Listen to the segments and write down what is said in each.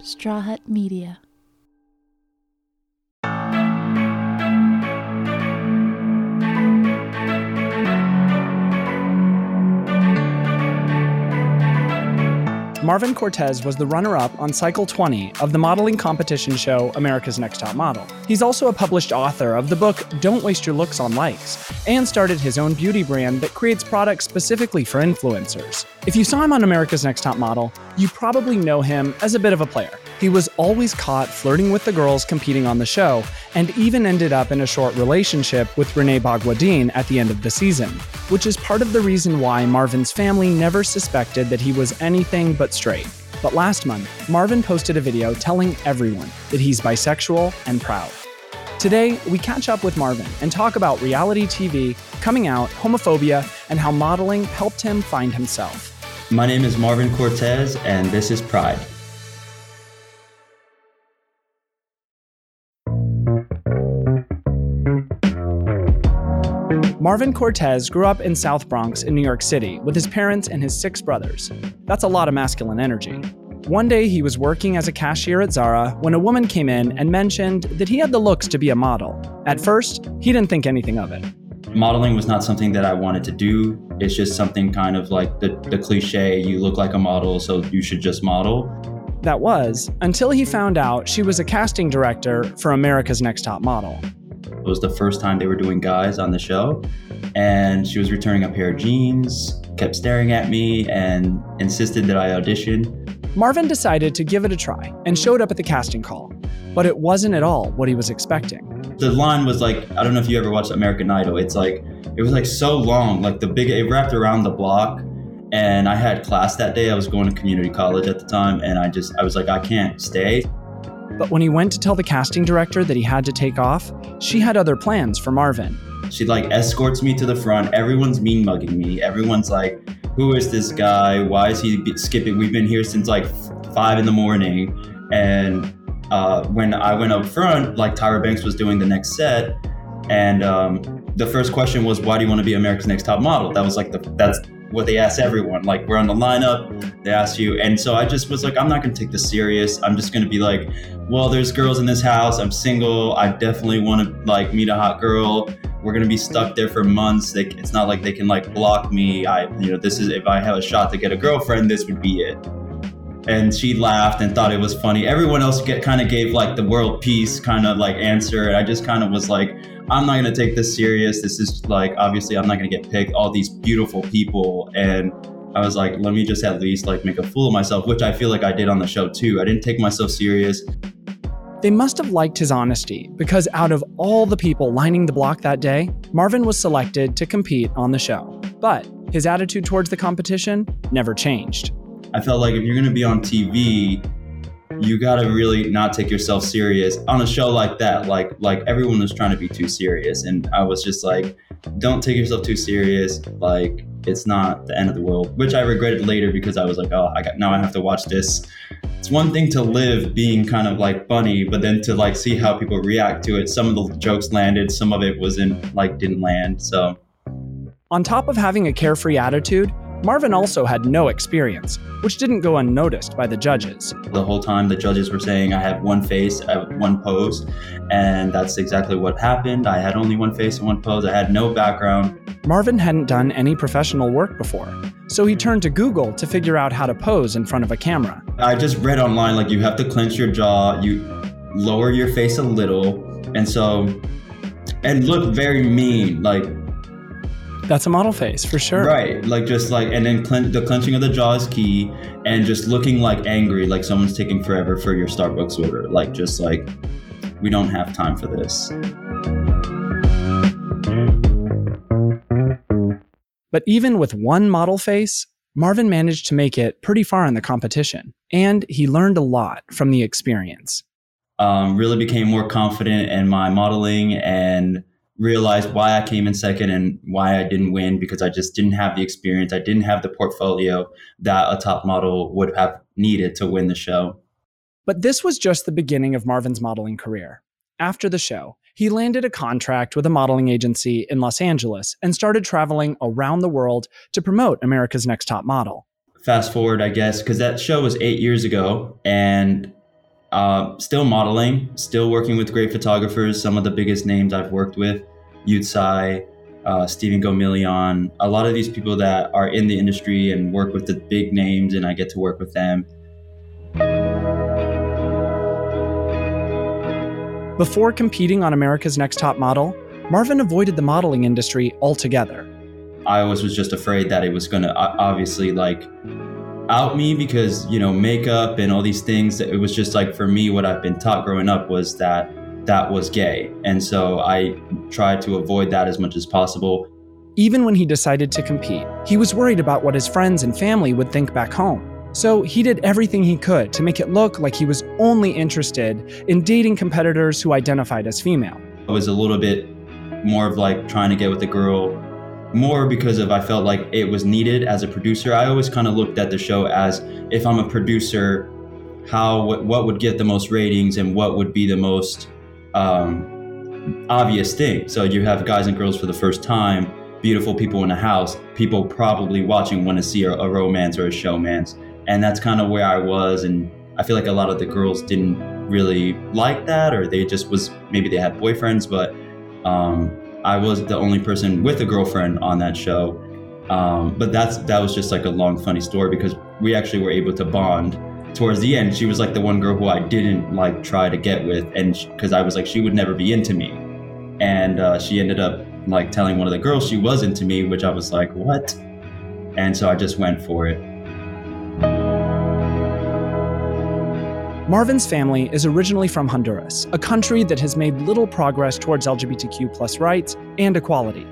Straw Hut Media. Marvin Cortes was the runner up on Cycle 20 of the modeling competition show America's Next Top Model. He's also a published author of the book Don't Waste Your Looks on Likes and started his own beauty brand that creates products specifically for influencers. If you saw him on America's Next Top Model, you probably know him as a bit of a player. He was always caught flirting with the girls competing on the show and even ended up in a short relationship with Renee Bhagwandeen at the end of the season, which is part of the reason why Marvin's family never suspected that he was anything but straight. But last month, Marvin posted a video telling everyone that he's bisexual and proud. Today, we catch up with Marvin and talk about reality TV, coming out, homophobia, and how modeling helped him find himself. My name is Marvin Cortes, and this is Pride. Marvin Cortes grew up in South Bronx in New York City with his parents and his six brothers. That's a lot of masculine energy. One day he was working as a cashier at Zara when a woman came in and mentioned that he had the looks to be a model. At first, he didn't think anything of it. Modeling was not something that I wanted to do. It's just something kind of like the, the cliche you look like a model, so you should just model. That was until he found out she was a casting director for America's Next Top Model. It was the first time they were doing guys on the show, and she was returning a pair of jeans, kept staring at me, and insisted that I audition. Marvin decided to give it a try and showed up at the casting call, but it wasn't at all what he was expecting. The line was like, I don't know if you ever watched American Idol. It's like, it was like so long, like the big, it wrapped around the block. And I had class that day. I was going to community college at the time, and I just, I was like, I can't stay. But when he went to tell the casting director that he had to take off, she had other plans for Marvin. She like escorts me to the front. Everyone's mean mugging me. Everyone's like, "Who is this guy? Why is he skipping? We've been here since like five in the morning." And uh, when I went up front, like Tyra Banks was doing the next set, and um, the first question was, "Why do you want to be America's Next Top Model?" That was like the that's what they ask everyone. Like we're on the lineup, they ask you, and so I just was like, I'm not gonna take this serious. I'm just gonna be like, well, there's girls in this house. I'm single. I definitely want to like meet a hot girl. We're gonna be stuck there for months. It's not like they can like block me. I, you know, this is if I have a shot to get a girlfriend, this would be it. And she laughed and thought it was funny. Everyone else get kind of gave like the world peace kind of like answer, and I just kind of was like, I'm not gonna take this serious. This is like obviously I'm not gonna get picked. All these beautiful people and. I was like, let me just at least like make a fool of myself, which I feel like I did on the show too. I didn't take myself serious. They must have liked his honesty because out of all the people lining the block that day, Marvin was selected to compete on the show. But his attitude towards the competition never changed. I felt like if you're going to be on TV, you got to really not take yourself serious on a show like that. Like like everyone was trying to be too serious and I was just like don't take yourself too serious. Like it's not the end of the world, which I regretted later because I was like, oh, I got now I have to watch this. It's one thing to live being kind of like funny, but then to like see how people react to it. Some of the jokes landed, some of it wasn't like didn't land. So on top of having a carefree attitude, Marvin also had no experience, which didn't go unnoticed by the judges. The whole time the judges were saying I have one face, I have one pose, and that's exactly what happened. I had only one face and one pose. I had no background. Marvin hadn't done any professional work before, so he turned to Google to figure out how to pose in front of a camera. I just read online like you have to clench your jaw, you lower your face a little, and so and look very mean, like that's a model face for sure. Right. Like just like, and then clen- the clenching of the jaw is key and just looking like angry, like someone's taking forever for your Starbucks order. Like just like, we don't have time for this. But even with one model face, Marvin managed to make it pretty far in the competition, and he learned a lot from the experience. Um, really became more confident in my modeling and realized why I came in second and why I didn't win because I just didn't have the experience. I didn't have the portfolio that a top model would have needed to win the show. But this was just the beginning of Marvin's modeling career. After the show, he landed a contract with a modeling agency in Los Angeles and started traveling around the world to promote America's Next Top Model. Fast forward, I guess, because that show was eight years ago. And uh, still modeling, still working with great photographers. Some of the biggest names I've worked with, Yu Tsai, uh, Steven Gomillion, a lot of these people that are in the industry and work with the big names, and I get to work with them. Before competing on America's Next Top Model, Marvin avoided the modeling industry altogether. I always was just afraid that it was going to obviously like out me because you know makeup and all these things it was just like for me what i've been taught growing up was that that was gay. And so i tried to avoid that as much as possible. Even when he decided to compete he was worried about what his friends and family would think back home. So he did everything he could to make it look like he was only interested in dating competitors who identified as female. It was a little bit more of like trying to get with a girl more because of I felt like it was needed as a producer. I always kind of looked at the show as if I'm a producer, how what, would get the most ratings and what would be the most um, obvious thing. So you have guys and girls for the first time, beautiful people in a house, people probably watching want to see a, a romance or a showmance, and that's kind of where I was. And I feel like a lot of the girls didn't really like that, or they just was maybe they had boyfriends, but um, I was the only person with a girlfriend on that show. Um, but that's that was just like a long funny story because we actually were able to bond towards the end. She was like the one girl who I didn't like try to get with, and because I was like she would never be into me, and uh, she ended up like telling one of the girls she was into me, which I was like what, and so I just went for it. Marvin's family is originally from Honduras, a country that has made little progress towards LGBTQ plus rights and equality.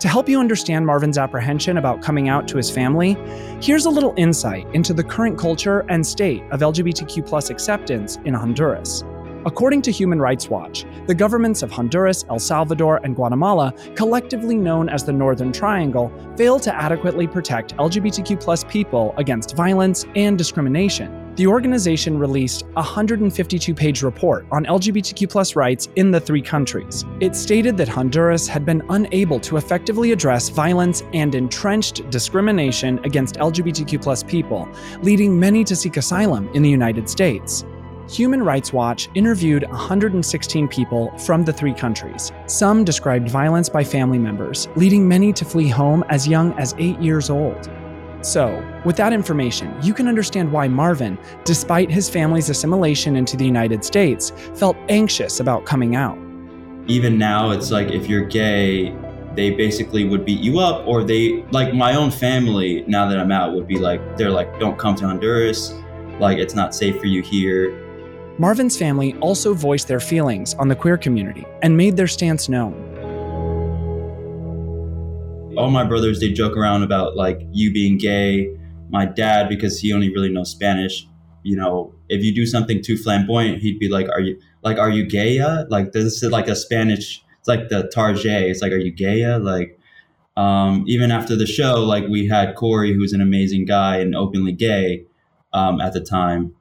To help you understand Marvin's apprehension about coming out to his family, here's a little insight into the current culture and state of LGBTQ plus acceptance in Honduras. According to Human Rights Watch, the governments of Honduras, El Salvador, and Guatemala, collectively known as the Northern Triangle, fail to adequately protect LGBTQ people against violence and discrimination the organization released a 152 page report on LGBTQ rights in the three countries. It stated that Honduras had been unable to effectively address violence and entrenched discrimination against LGBTQ people, leading many to seek asylum in the United States. Human Rights Watch interviewed 116 people from the three countries. Some described violence by family members, leading many to flee home as young as eight years old. So, with that information, you can understand why Marvin, despite his family's assimilation into the United States, felt anxious about coming out. Even now, it's like if you're gay, they basically would beat you up, or they, like my own family, now that I'm out, would be like, they're like, don't come to Honduras. Like, it's not safe for you here. Marvin's family also voiced their feelings on the queer community and made their stance known all my brothers they joke around about like you being gay. My dad because he only really knows spanish you know if you do something too flamboyant he'd be like are you like are you gay like this is like a spanish it's like the tarjay. It's like are you gay like um, even after the show like we had cory who's an amazing guy and openly gay um, at the time.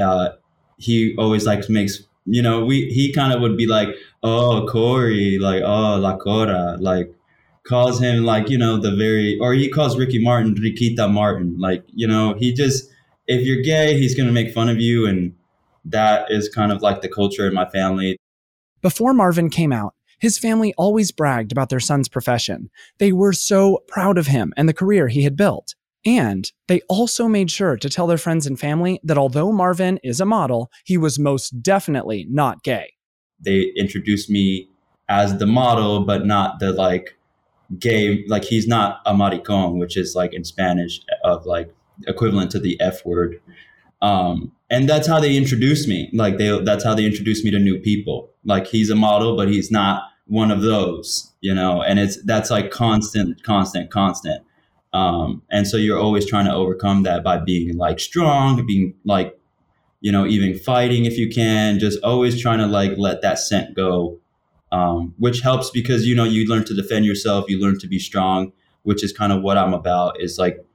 Uh, he always like makes you know we he kind of would be like oh cory like oh la cora like calls him like you know the very or he calls Ricky Martin Riquita Martin. Like you know he just if you're gay he's going to make fun of you and that is kind of like the culture in my family. Before Marvin came out his family always bragged about their son's profession. They were so proud of him and the career he had built. And they also made sure to tell their friends and family that although Marvin is a model he was most definitely not gay. They introduced me as the model but not the like gay like he's not a maricon which is like in spanish of like equivalent to the f word. Um and that's how they introduced me. Like they that's how they introduced me to new people. Like he's a model but he's not one of those you know? And it's that's like constant constant constant. Um and so you're always trying to overcome that by being like strong being like you know even fighting if you can just always trying to like let that scent go um, which helps because you know you learn to defend yourself, you learn to be strong, which is kind of what I'm about. Is like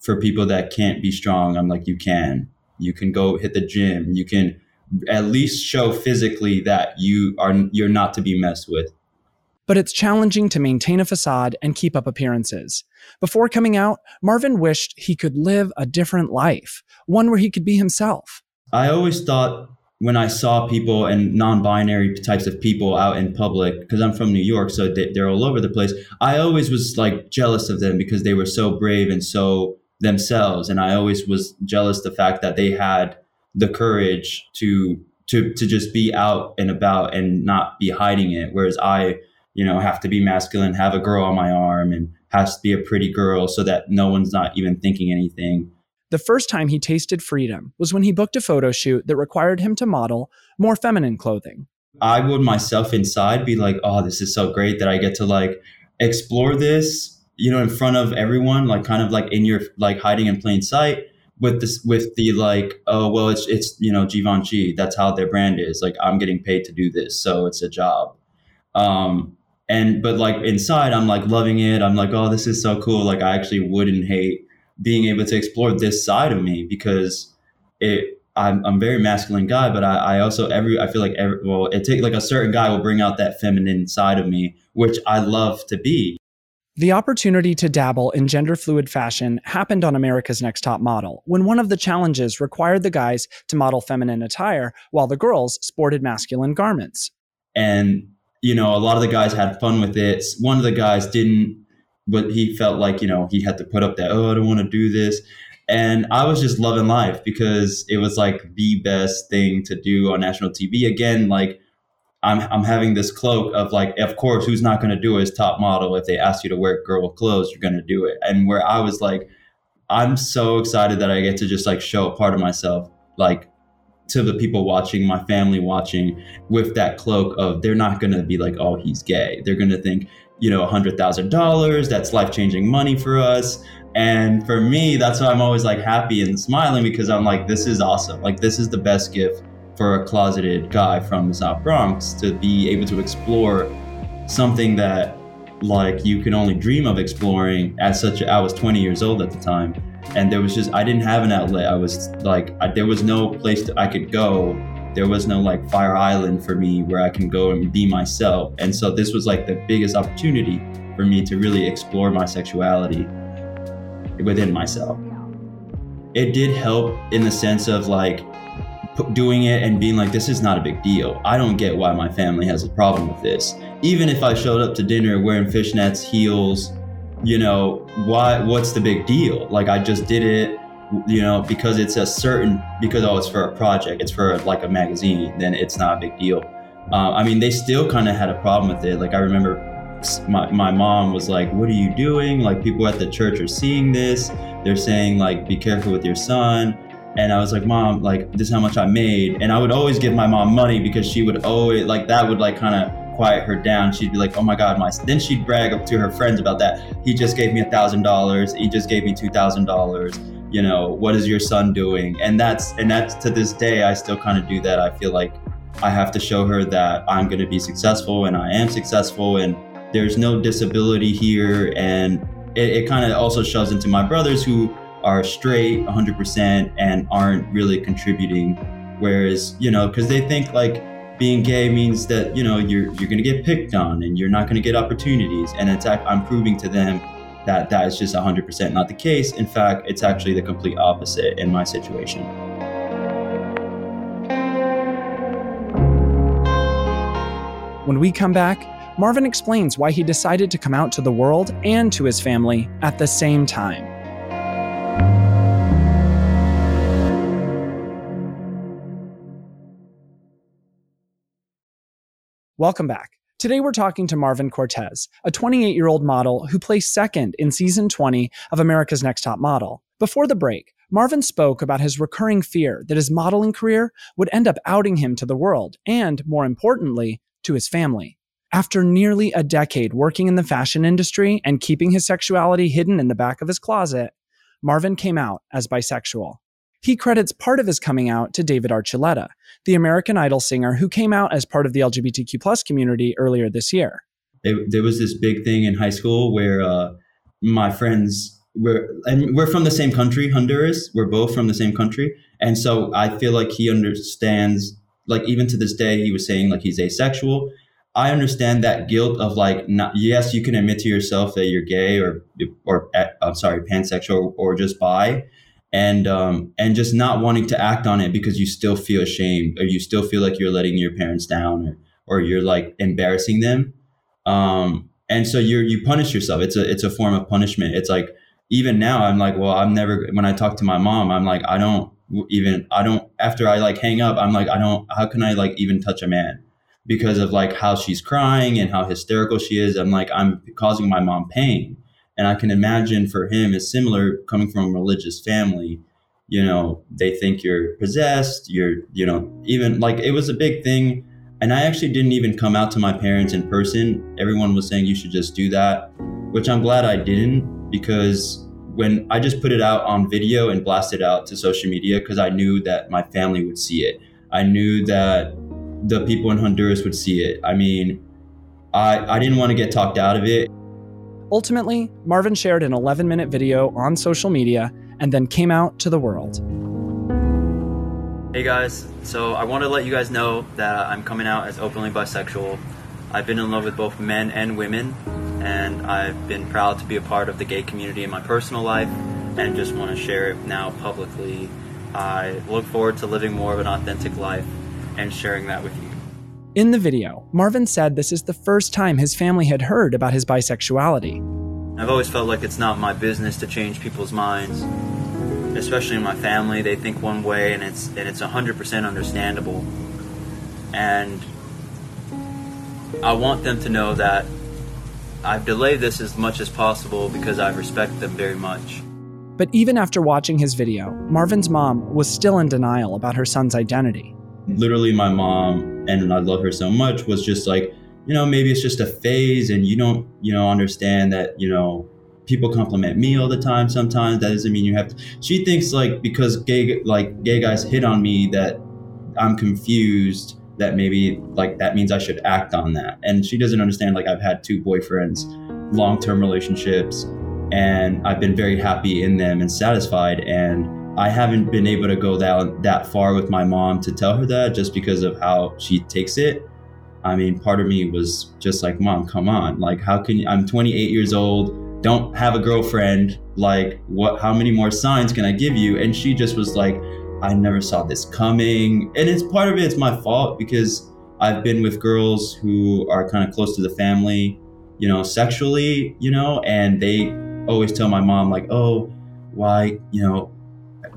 for people that can't be strong, I'm like you can, you can go hit the gym, you can at least show physically that you are you're not to be messed with. But it's challenging to maintain a facade and keep up appearances. Before coming out, Marvin wished he could live a different life, one where he could be himself. I always thought when I saw people and non-binary types of people out in public, because I'm from New York, so they, they're all over the place. I always was like jealous of them because they were so brave and so themselves, and I always was jealous the fact that they had the courage to to to just be out and about and not be hiding it, whereas I, you know, have to be masculine, have a girl on my arm, and has to be a pretty girl so that no one's not even thinking anything the first time he tasted freedom was when he booked a photo shoot that required him to model more feminine clothing. I would myself inside be like, oh, this is so great that I get to like explore this, you know, in front of everyone, like kind of like in your like hiding in plain sight with this with the like, oh well it's it's you know, Givenchy, that's how their brand is. Like I'm getting paid to do this, so it's a job. Um and but like inside I'm like loving it. I'm like, oh, this is so cool. Like I actually wouldn't hate being able to explore this side of me because it I'm, I'm very masculine guy, but I, I also every I feel like every well it take like a certain guy will bring out that feminine side of me, which I love to be. The opportunity to dabble in gender fluid fashion happened on America's Next Top Model when one of the challenges required the guys to model feminine attire while the girls sported masculine garments. And you know, a lot of the guys had fun with it. One of the guys didn't but he felt like you know he had to put up that oh I don't want to do this, and I was just loving life because it was like the best thing to do on national TV. Again, like I'm I'm having this cloak of like of course who's not going to do it as top model if they ask you to wear girl clothes you're going to do it, and where I was like I'm so excited that I get to just like show a part of myself like to the people watching, my family watching, with that cloak of they're not going to be like, oh, he's gay. They're going to think, you know, $100,000. That's life changing money for us. And for me, that's why I'm always like happy and smiling because I'm like, this is awesome. Like, this is the best gift for a closeted guy from the South Bronx to be able to explore something that like you can only dream of exploring at such a, I was 20 years old at the time and there was just I didn't have an outlet I was like I, there was no place that I could go there was no like fire island for me where I can go and be myself. And so this was like the biggest opportunity for me to really explore my sexuality within myself. It did help in the sense of like doing it and being like, this is not a big deal. I don't get why my family has a problem with this. Even if I showed up to dinner wearing fishnets, heels, you know, why? What's the big deal? Like I just did it you know, because it's a certain because oh, it's for a project, it's for like a magazine, then it's not a big deal. Uh, I mean, they still kind of had a problem with it. Like I remember, my my mom was like, "What are you doing? Like people at the church are seeing this. They're saying like, be careful with your son." And I was like, "Mom, like this is how much I made." And I would always give my mom money because she would always like that would like kind of quiet her down. She'd be like, "Oh my God, my." Then she'd brag up to her friends about that. He just gave me a thousand dollars. He just gave me two thousand dollars you know what is your son doing? And that's and that's to this day i still kind of do that. I feel like i have to show her that i'm going to be successful and i am successful and there's no disability here. And it, it kind of also shoves into my brothers who are straight 100% and aren't really contributing. Whereas you know because they think like being gay means that you know you're you're going to get picked on and you're not going to get opportunities. And it's i'm proving to them that that is just 100% not the case. In fact, it's actually the complete opposite in my situation. When we come back, Marvin explains why he decided to come out to the world and to his family at the same time. Welcome back. Today we're talking to Marvin Cortes, a 28 year old model who placed second in season 20 of America's Next Top Model. Before the break, Marvin spoke about his recurring fear that his modeling career would end up outing him to the world and, more importantly, to his family. After nearly a decade working in the fashion industry and keeping his sexuality hidden in the back of his closet, Marvin came out as bisexual. He credits part of his coming out to David Archuleta, the American Idol singer who came out as part of the LGBTQ plus community earlier this year. It, there was this big thing in high school where uh, my friends were, and we're from the same country, Honduras. We're both from the same country, and so I feel like he understands. Like even to this day, he was saying like he's asexual. I understand that guilt of like, not, yes, you can admit to yourself that you're gay or or I'm sorry, pansexual or, or just bi, and um, and just not wanting to act on it because you still feel ashamed or you still feel like you're letting your parents down or, or you're like embarrassing them. Um, and so you you punish yourself. It's a it's a form of punishment. It's like even now i'm like well i'm never when i talk to my mom i'm like i don't even i don't after i like hang up i'm like i don't how can i like even touch a man? Because of like how she's crying and how hysterical she is i'm like i'm causing my mom pain and i can imagine for him it's similar coming from a religious family. You know they think you're possessed you're you know even like it was a big thing. And i actually didn't even come out to my parents in person. Everyone was saying you should just do that which i'm glad i didn't because when i just put it out on video and blasted out to social media because i knew that my family would see it. I knew that the people in honduras would see it. I mean i i didn't want to get talked out of it Ultimately, Marvin shared an 11 minute video on social media and then came out to the world. Hey guys, so I want to let you guys know that I'm coming out as openly bisexual. I've been in love with both men and women, and I've been proud to be a part of the gay community in my personal life and just want to share it now publicly. I look forward to living more of an authentic life and sharing that with you. In the video, Marvin said this is the first time his family had heard about his bisexuality. I've always felt like it's not my business to change people's minds, especially in my family. They think one way, and it's and it's 100% understandable. And I want them to know that I've delayed this as much as possible because I respect them very much. But even after watching his video, Marvin's mom was still in denial about her son's identity. Literally my mom and i love her so much was just like you know maybe it's just a phase and you don't you know understand that you know people compliment me all the time sometimes. That doesn't mean you have to she thinks like because gay like gay guys hit on me that i'm confused that maybe like that means i should act on that. And she doesn't understand like i've had two boyfriends long-term relationships and i've been very happy in them and satisfied and I haven't been able to go that that far with my mom to tell her that just because of how she takes it. I mean, part of me was just like, "Mom, come on! Like, how can you? I'm 28 years old, don't have a girlfriend. Like, what? How many more signs can I give you?" And she just was like, "I never saw this coming." And it's part of it, it's my fault because I've been with girls who are kind of close to the family, you know, sexually, you know, and they always tell my mom like, "Oh, why, you know."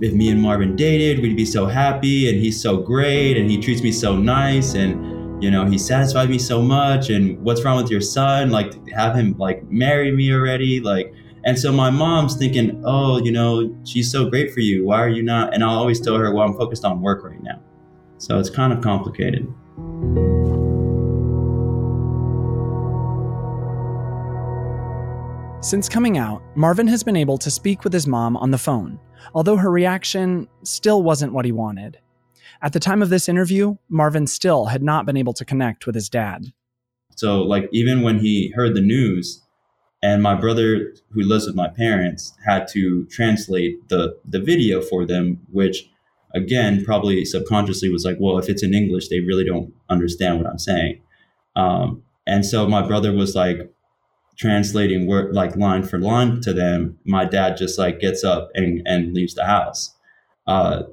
If me and Marvin dated, we'd be so happy and he's so great and he treats me so nice and you know, he satisfied me so much and what's wrong with your son? Like have him like marry me already? Like and so my mom's thinking, "Oh, you know, she's so great for you. Why are you not?" And I'll always tell her, "Well, I'm focused on work right now." So it's kind of complicated. Since coming out, Marvin has been able to speak with his mom on the phone, although her reaction still wasn't what he wanted. At the time of this interview, Marvin still had not been able to connect with his dad. So, like, even when he heard the news, and my brother, who lives with my parents, had to translate the the video for them, which again probably subconsciously was like, well, if it's in English, they really don't understand what I'm saying. Um, and so my brother was like translating word like line for line to them. My dad just like gets up and and leaves the house, uh,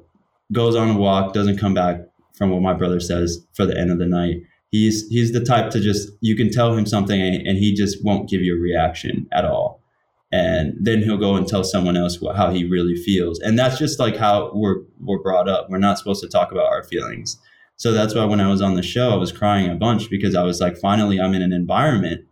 goes on a walk, doesn't come back from what my brother says for the end of the night. He's he's the type to just you can tell him something and he just won't give you a reaction at all. And then he'll go and tell someone else what, how he really feels. And that's just like how we're we're brought up. We're not supposed to talk about our feelings. So that's why when i was on the show i was crying a bunch because i was like finally i'm in an environment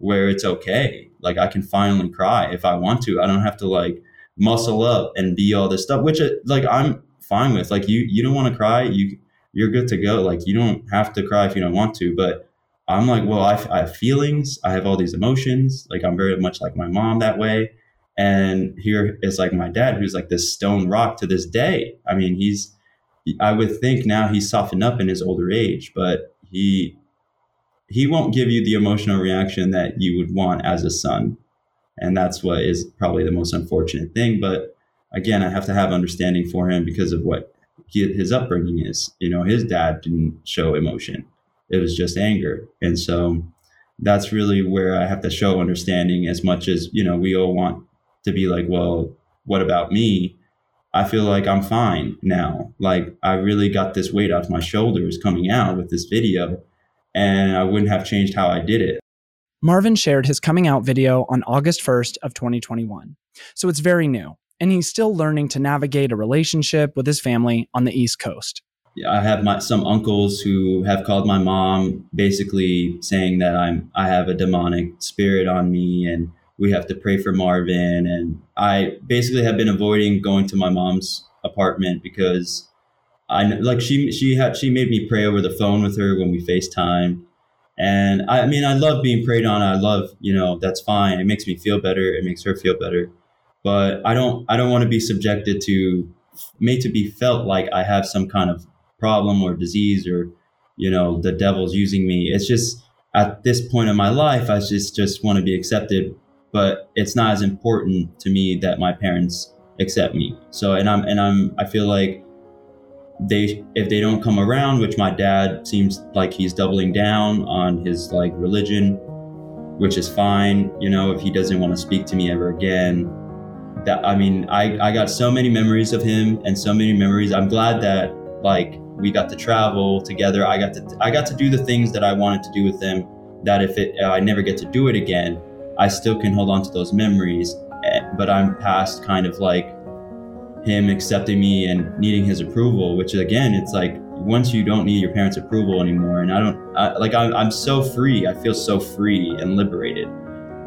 where it's okay like i can finally cry if i want to i don't have to like muscle up and be all this stuff which uh, like i'm fine with like you you don't want to cry you you're good to go. Like you don't have to cry if you don't want to. But I'm like, well, I, I have feelings. I have all these emotions. Like I'm very much like my mom that way. And here is like my dad, who's like this stone rock to this day. I mean, he's, I would think now he's softened up in his older age, but he, he won't give you the emotional reaction that you would want as a son. And that's what is probably the most unfortunate thing. But again, I have to have understanding for him because of what he, his upbringing is. You know, his dad didn't show emotion; it was just anger, and so that's really where I have to show understanding. As much as you know, we all want to be like, well, what about me? I feel like I'm fine now. Like I really got this weight off my shoulders coming out with this video, and I wouldn't have changed how I did it. Marvin shared his coming out video on August 1st of 2021. So it's very new, and he's still learning to navigate a relationship with his family on the East Coast. Yeah, I have my some uncles who have called my mom basically saying that I'm I have a demonic spirit on me and we have to pray for Marvin and I basically have been avoiding going to my mom's apartment because I like she she had she made me pray over the phone with her when we FaceTime. And I, I mean I love being prayed on. I love, you know, that's fine. It makes me feel better. It makes her feel better. But I don't I don't want to be subjected to made to be felt like I have some kind of problem or disease or you know the devil's using me it's just at this point in my life i just just want to be accepted but it's not as important to me that my parents accept me so and i'm and i'm i feel like they if they don't come around which my dad seems like he's doubling down on his like religion which is fine you know if he doesn't want to speak to me ever again that i mean i i got so many memories of him and so many memories i'm glad that like we got to travel together. I got to I got to do the things that I wanted to do with them. That if it I never get to do it again, I still can hold on to those memories. Eh, but I'm past kind of like him accepting me and needing his approval. Which again, it's like once you don't need your parents' approval anymore, and I don't I, like I'm, I'm so free. I feel so free and liberated.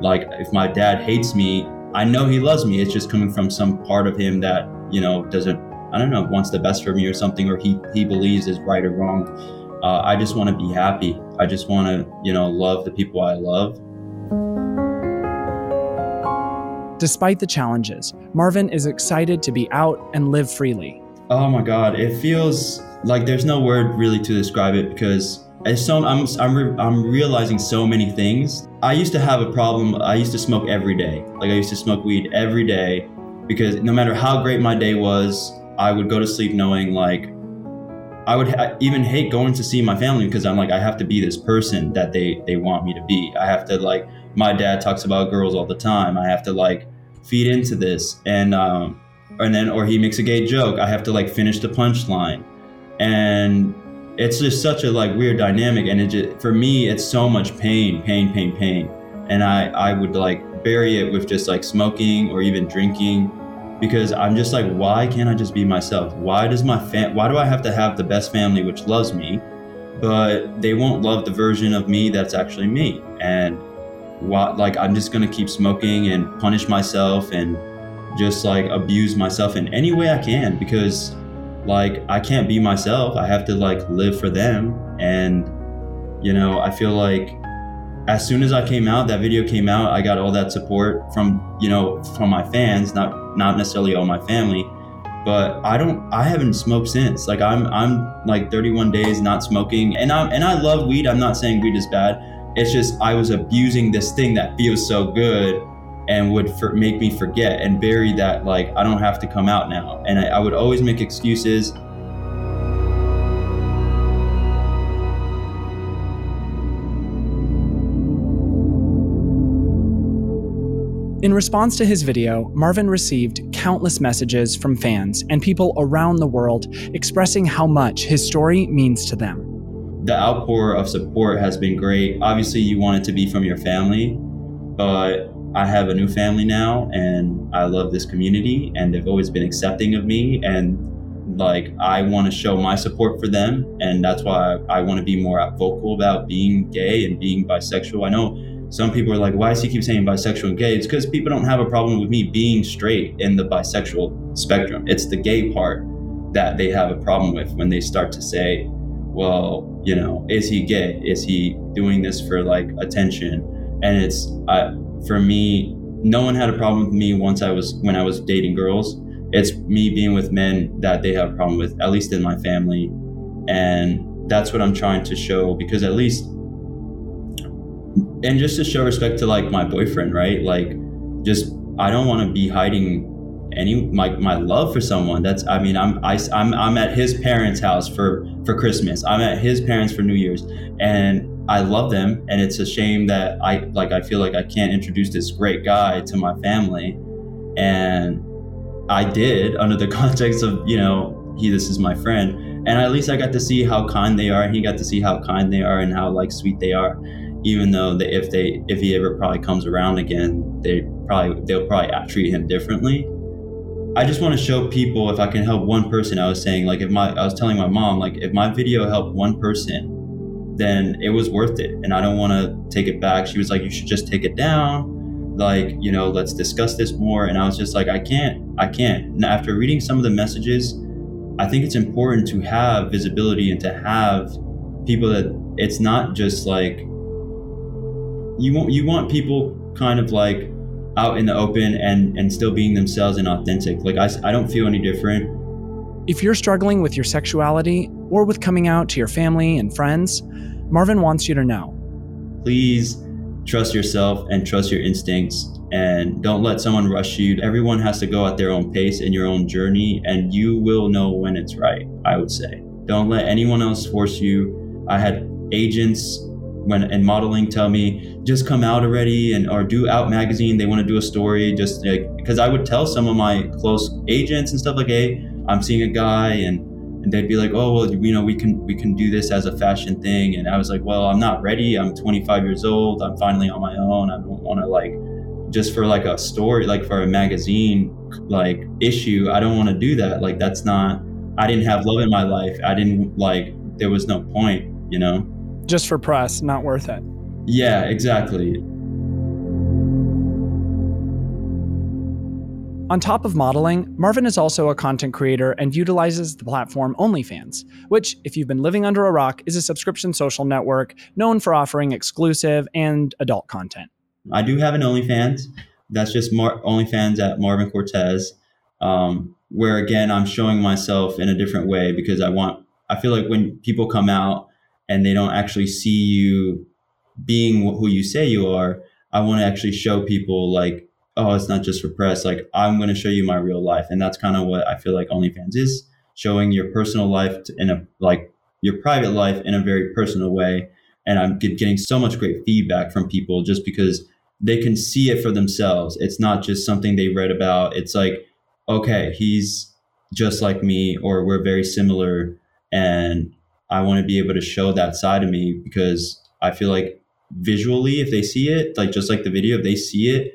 Like if my dad hates me, I know he loves me. It's just coming from some part of him that you know doesn't I don't know, wants the best for me or something, or he, he believes is right or wrong. Uh, I just want to be happy. I just want to, you know, love the people I love. Despite the challenges, Marvin is excited to be out and live freely. Oh my God, it feels like there's no word really to describe it because so I'm I'm, re- I'm realizing so many things. I used to have a problem. I used to smoke every day. Like I used to smoke weed every day because no matter how great my day was, I would go to sleep knowing like I would ha- even hate going to see my family because I'm like I have to be this person that they they want me to be. I have to like my dad talks about girls all the time. I have to like feed into this and um and then or he makes a gay joke. I have to like finish the punchline. And it's just such a like weird dynamic and it just, for me it's so much pain, pain, pain, pain. And I I would like bury it with just like smoking or even drinking because I'm just like, why can't I just be myself? Why does my fam? Why do I have to have the best family which loves me, but they won't love the version of me that's actually me? And like, I'm just gonna keep smoking and punish myself and just like abuse myself in any way I can because, like, I can't be myself. I have to like live for them, and you know, I feel like as soon as I came out, that video came out, I got all that support from, you know, from my fans, not not necessarily all my family, but I don't I haven't smoked since. Like I'm I'm like 31 days not smoking and I'm and I love weed. I'm not saying weed is bad. It's just I was abusing this thing that feels so good and would for, make me forget and bury that like I don't have to come out now. And I, I would always make excuses In response to his video, Marvin received countless messages from fans and people around the world expressing how much his story means to them. The outpour of support has been great. Obviously, you want it to be from your family, but I have a new family now and I love this community and they've always been accepting of me and like I want to show my support for them and that's why I, I want to be more vocal about being gay and being bisexual. I know some people are like, why does he keep saying bisexual and gay? It's because people don't have a problem with me being straight in the bisexual spectrum. It's the gay part that they have a problem with when they start to say, well, you know, is he gay? Is he doing this for like attention? And it's, for me, no one had a problem with me once I was, when I was dating girls. It's me being with men that they have a problem with, at least in my family. And that's what I'm trying to show because at least and just to show respect to like my boyfriend, right? Like, just I don't want to be hiding any my my love for someone. That's I mean I'm I, I'm I'm at his parents' house for for Christmas. I'm at his parents for New Year's, and I love them. And it's a shame that I like I feel like I can't introduce this great guy to my family, and I did under the context of, you know, he, this is my friend. And at least I got to see how kind they are. And he got to see how kind they are and how like sweet they are. Even though they, if they, if he ever probably comes around again, they probably, they'll probably treat him differently. I just want to show people if I can help one person. I was saying, like, if my, I was telling my mom, like, if my video helped one person, then it was worth it. And I don't want to take it back. She was like, you should just take it down like you know let's discuss this more and i was just like i can't i can't and after reading some of the messages i think it's important to have visibility and to have people that it's not just like you want you want people kind of like out in the open and and still being themselves and authentic like i, I don't feel any different if you're struggling with your sexuality or with coming out to your family and friends marvin wants you to know please trust yourself and trust your instincts and don't let someone rush you. Everyone has to go at their own pace in your own journey, and you will know when it's right, I would say. Don't let anyone else force you. I had agents when in modeling tell me just come out already and or do out magazine they want to do a story just like because i would tell some of my close agents and stuff like hey i'm seeing a guy and and they'd be like, "Oh, well, you know, we can we can do this as a fashion thing." And I was like, "Well, I'm not ready. I'm 25 years old. I'm finally on my own. I don't want to like just for like a story, like for a magazine like issue. I don't want to do that. Like that's not. I didn't have love in my life. I didn't like. There was no point, you know. Just for press, not worth it. Yeah, exactly. On top of modeling, Marvin is also a content creator and utilizes the platform OnlyFans, which, if you've been living under a rock, is a subscription social network known for offering exclusive and adult content. I do have an OnlyFans. That's just Mar- OnlyFans at Marvin Cortes, um, where again I'm showing myself in a different way because I want. I feel like when people come out and they don't actually see you being who you say you are, I want to actually show people like oh, it's not just for press. Like I'm going to show you my real life, and that's kind of what I feel like OnlyFans is showing your personal life in a like your private life in a very personal way. And I'm getting so much great feedback from people just because they can see it for themselves. It's not just something they read about. It's like, okay, he's just like me, or we're very similar, and I want to be able to show that side of me because I feel like visually, if they see it, like just like the video, if they see it,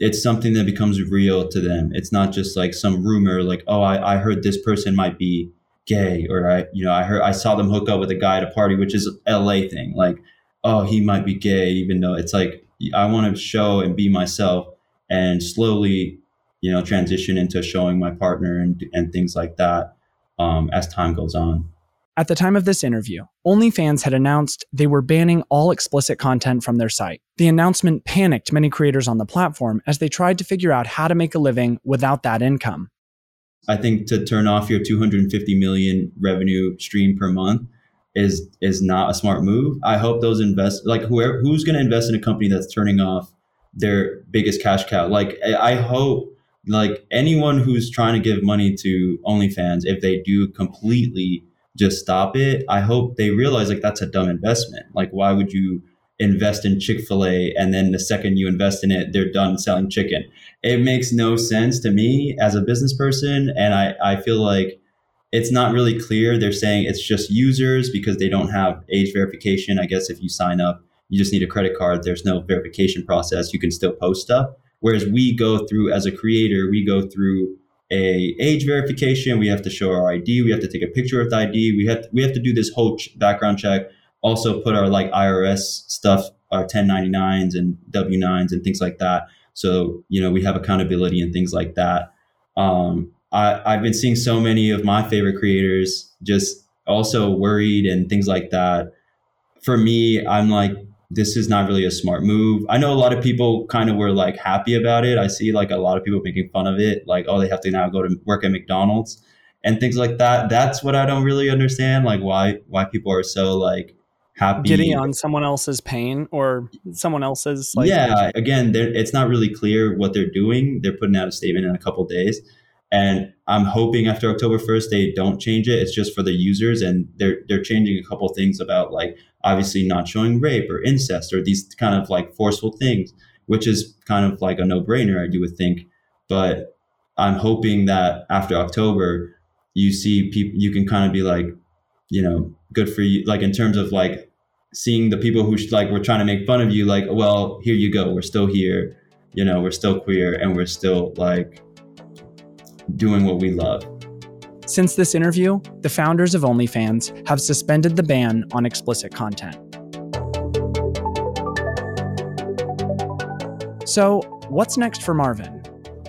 it's something that becomes real to them. It's not just like some rumor, like, oh, I, I heard this person might be gay, or I, you know, I heard I saw them hook up with a guy at a party, which is LA thing. Like, oh, he might be gay, even though it's like I want to show and be myself and slowly, you know, transition into showing my partner and and things like that um, as time goes on. At the time of this interview, OnlyFans had announced they were banning all explicit content from their site. The announcement panicked many creators on the platform as they tried to figure out how to make a living without that income. I think to turn off your 250 million revenue stream per month is is not a smart move. I hope those invest like whoever who's going to invest in a company that's turning off their biggest cash cow. Like I hope like anyone who's trying to give money to OnlyFans, if they do completely just stop it. I hope they realize like that's a dumb investment. Like, why would you invest in Chick fil A and then the second you invest in it, they're done selling chicken? It makes no sense to me as a business person. And I, I feel like it's not really clear. They're saying it's just users because they don't have age verification. I guess if you sign up, you just need a credit card. There's no verification process. You can still post stuff. Whereas we go through as a creator, we go through a age verification. We have to show our ID. We have to take a picture of the ID. We have to, we have to do this whole ch- background check. Also put our like IRS stuff, our 1099s and W9s and things like that. So you know we have accountability and things like that. Um, I, I've been seeing so many of my favorite creators just also worried and things like that. For me, I'm like this is not really a smart move. I know a lot of people kind of were like happy about it. I see like a lot of people making fun of it, like, oh, they have to now go to work at McDonald's and things like that. That's what I don't really understand. Like why why people are so like happy getting on someone else's pain or someone else's like Yeah, again, it's not really clear what they're doing. They're putting out a statement in a couple days. And I'm hoping after October 1st they don't change it. It's just for the users and they're they're changing a couple things about like obviously not showing rape or incest or these kind of like forceful things, which is kind of like a no-brainer, you would think. But I'm hoping that after October, you see people, you can kind of be like, you know, good for you. Like in terms of like seeing the people who like were trying to make fun of you, like, well, here you go. We're still here. You know, we're still queer and we're still like doing what we love. Since this interview, the founders of OnlyFans have suspended the ban on explicit content. So, what's next for Marvin?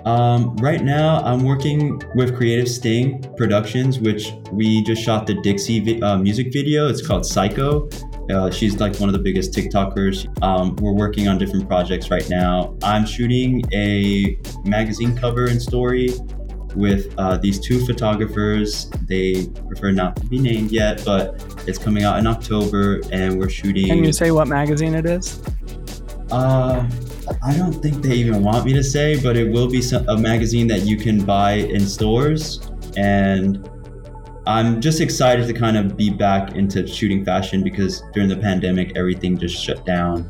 Um, right now, I'm working with Creative Sting Productions, which we just shot the Dixie vi- uh, music video. It's called Psycho. Uh, she's like one of the biggest TikTokers. Um, we're working on different projects right now. I'm shooting a magazine cover and story with uh, these two photographers. They prefer not to be named yet, but it's coming out in October, and we're shooting. Can you say what magazine it is? Uh, I don't think they even want me to say, but it will be some, a magazine that you can buy in stores. And I'm just excited to kind of be back into shooting fashion because during the pandemic, everything just shut down.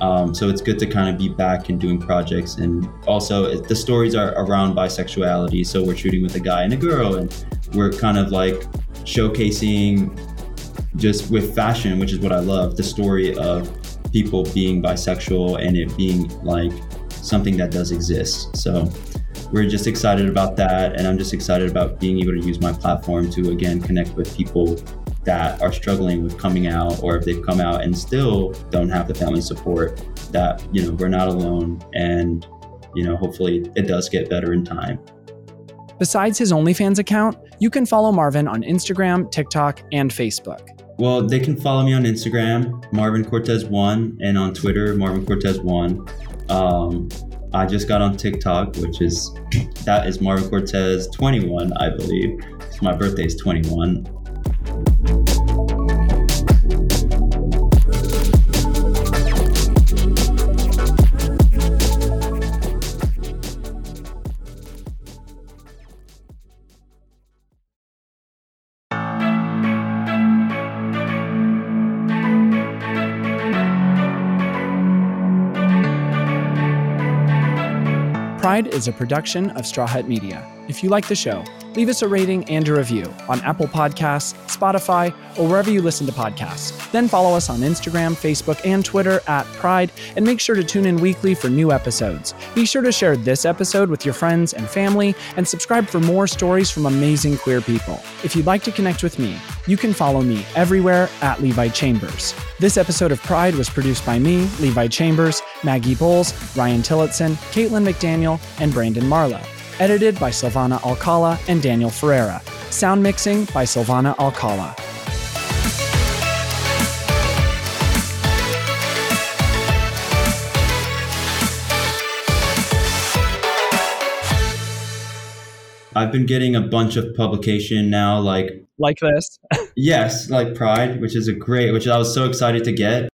Um, so it's good to kind of be back and doing projects. And also, the stories are around bisexuality. So we're shooting with a guy and a girl, and we're kind of like showcasing just with fashion, which is what I love the story of people being bisexual and it being like something that does exist. So we're just excited about that. And I'm just excited about being able to use my platform to again connect with people that are struggling with coming out or if they've come out and still don't have the family support that, you know, we're not alone. And, you know, hopefully it does get better in time. Besides his OnlyFans account, you can follow Marvin on Instagram, TikTok, and Facebook. Well, they can follow me on Instagram, Marvin Cortes One, and on Twitter, Marvin Cortes One. Um, I just got on TikTok, which is that is Marvin Cortes 21, I believe. So my birthday is 21. Pride is a production of Straw Hut Media. If you like the show, leave us a rating and a review on Apple Podcasts, Spotify, or wherever you listen to podcasts. Then follow us on Instagram, Facebook, and Twitter at Pride, and make sure to tune in weekly for new episodes. Be sure to share this episode with your friends and family, and subscribe for more stories from amazing queer people. If you'd like to connect with me, you can follow me everywhere at Levi Chambers. This episode of Pride was produced by me, Levi Chambers, Maggie Boles, Ryan Tillotson, Caitlin McDaniel, and Brandon Marlowe. Edited by Silvana Alcala and Daniel Ferreira. Sound mixing by Silvana Alcala. I've been getting a bunch of publication now, like Like this. yes, like Pride, which is a great, which I was so excited to get.